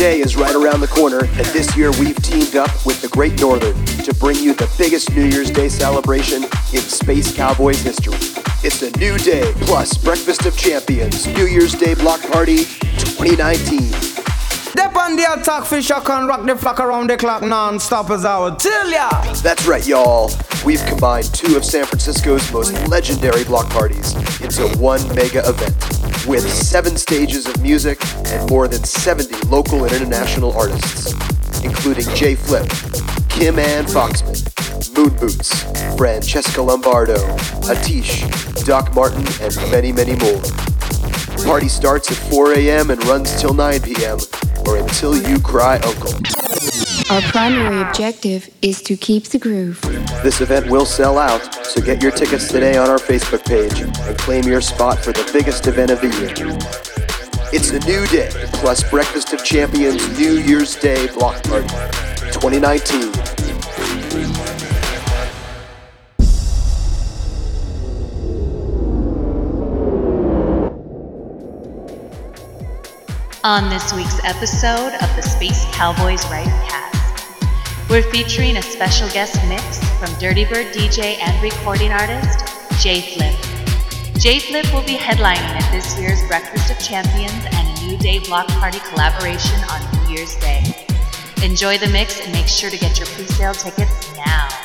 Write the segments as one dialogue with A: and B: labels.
A: Day is right around the corner, and this year we've teamed up with the Great Northern to bring you the biggest New Year's Day celebration in Space Cowboys history. It's a new day plus Breakfast of Champions New Year's Day Block Party 2019.
B: Step on the attack, fish, I can rock the flock around the clock non-stop as I would tell ya.
A: That's right, y'all. We've combined two of San Francisco's most legendary block parties into one mega event with seven stages of music and more than 70 local and international artists, including J.Phlip, Kim Ann Foxman, Moon Boots, Francesca Lombardo, Atish, Doc Martin, and many, many more. The party starts at 4 a.m. and runs till 9 p.m. or until you cry uncle.
C: Our primary objective is to keep the groove.
A: This event will sell out, so get your tickets today on our Facebook page and claim your spot for the biggest event of the year. It's a new day, plus Breakfast of Champions New Year's Day Block Party 2019.
D: On this week's episode of the Space Cowboys Right cast, we're featuring a special guest mix from Dirtybird DJ and recording artist J.Phlip. Jay Flip will be headlining at this year's Breakfast of Champions and a New Day Block Party collaboration on New Year's Day. Enjoy the mix and make sure to get your pre-sale tickets now.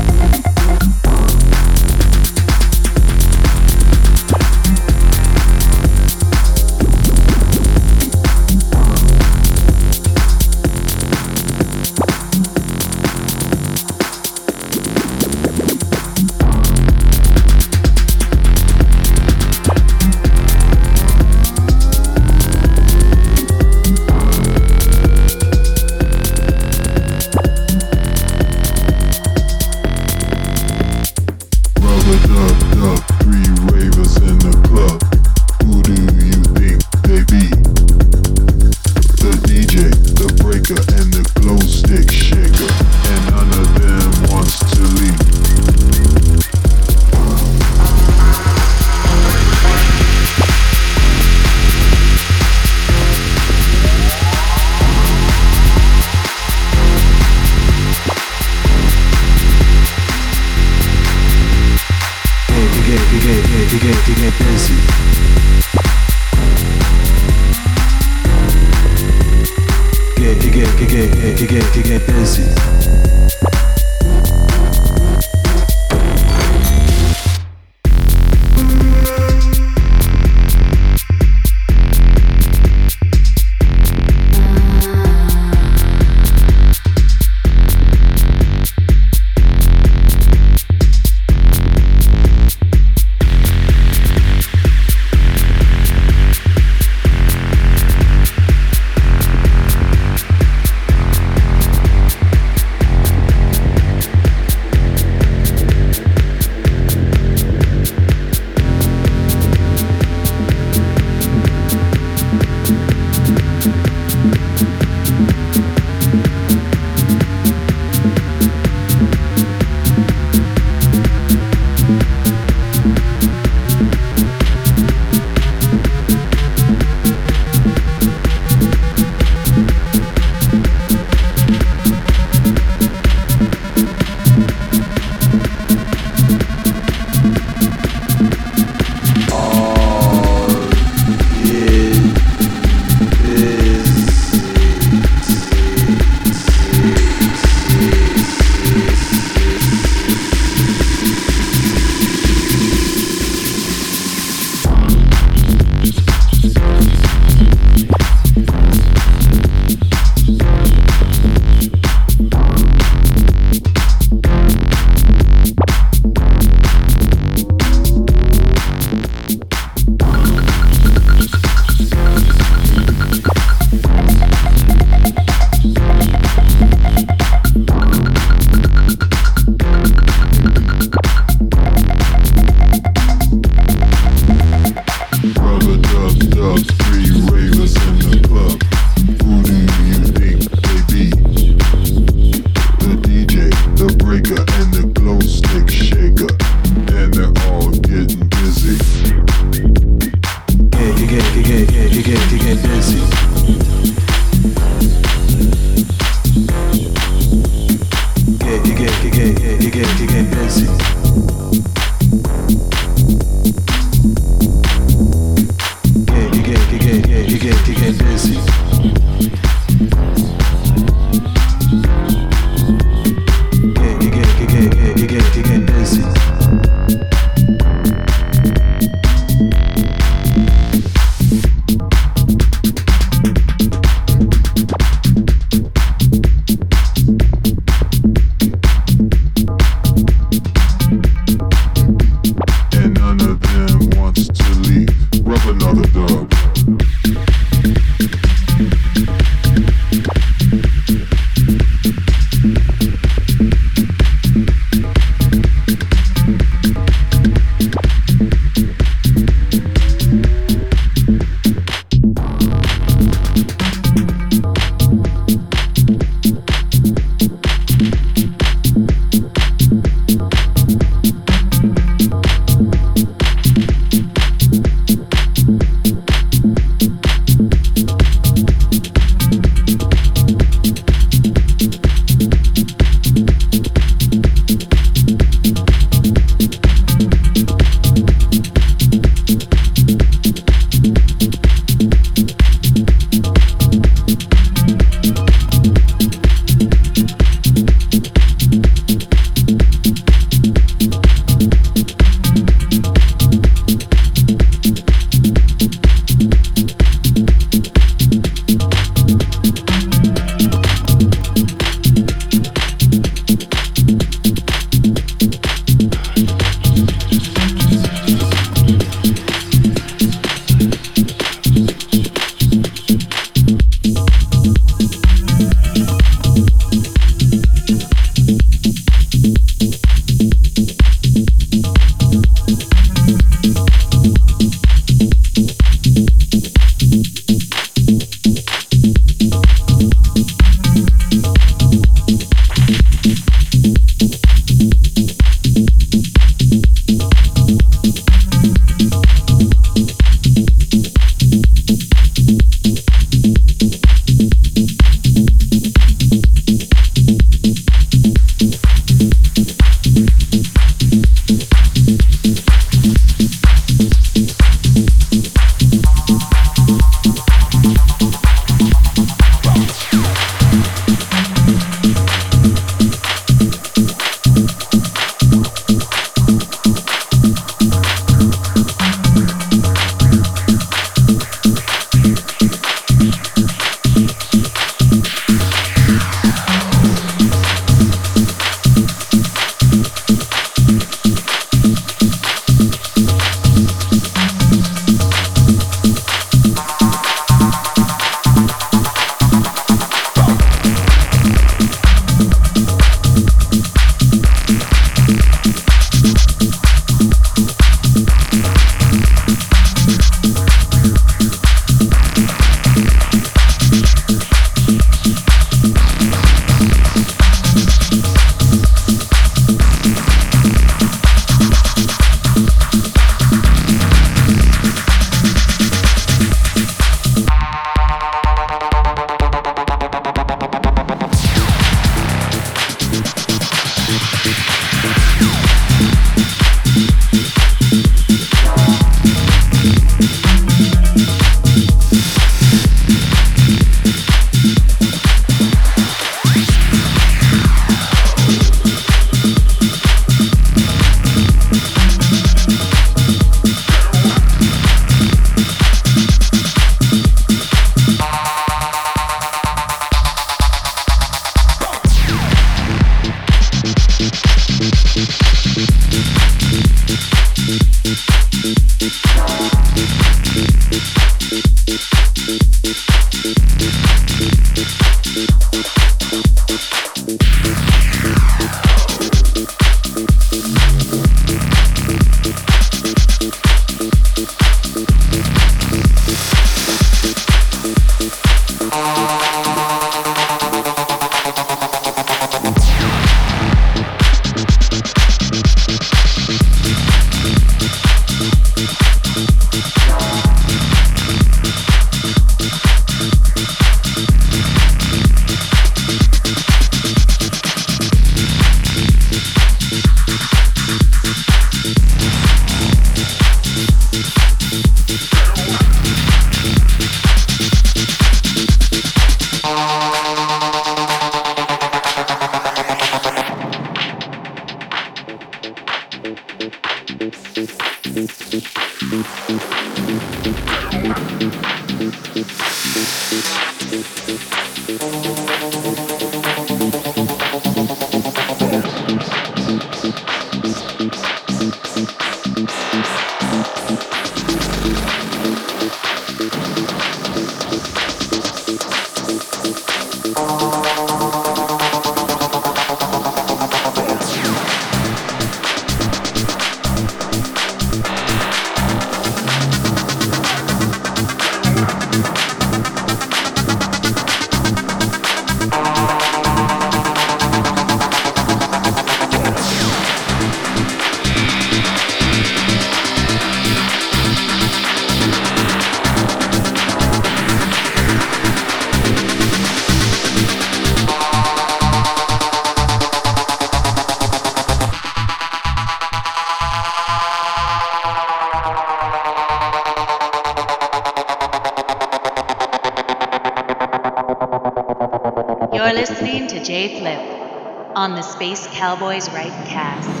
D: On the Space Cowboys Right cast.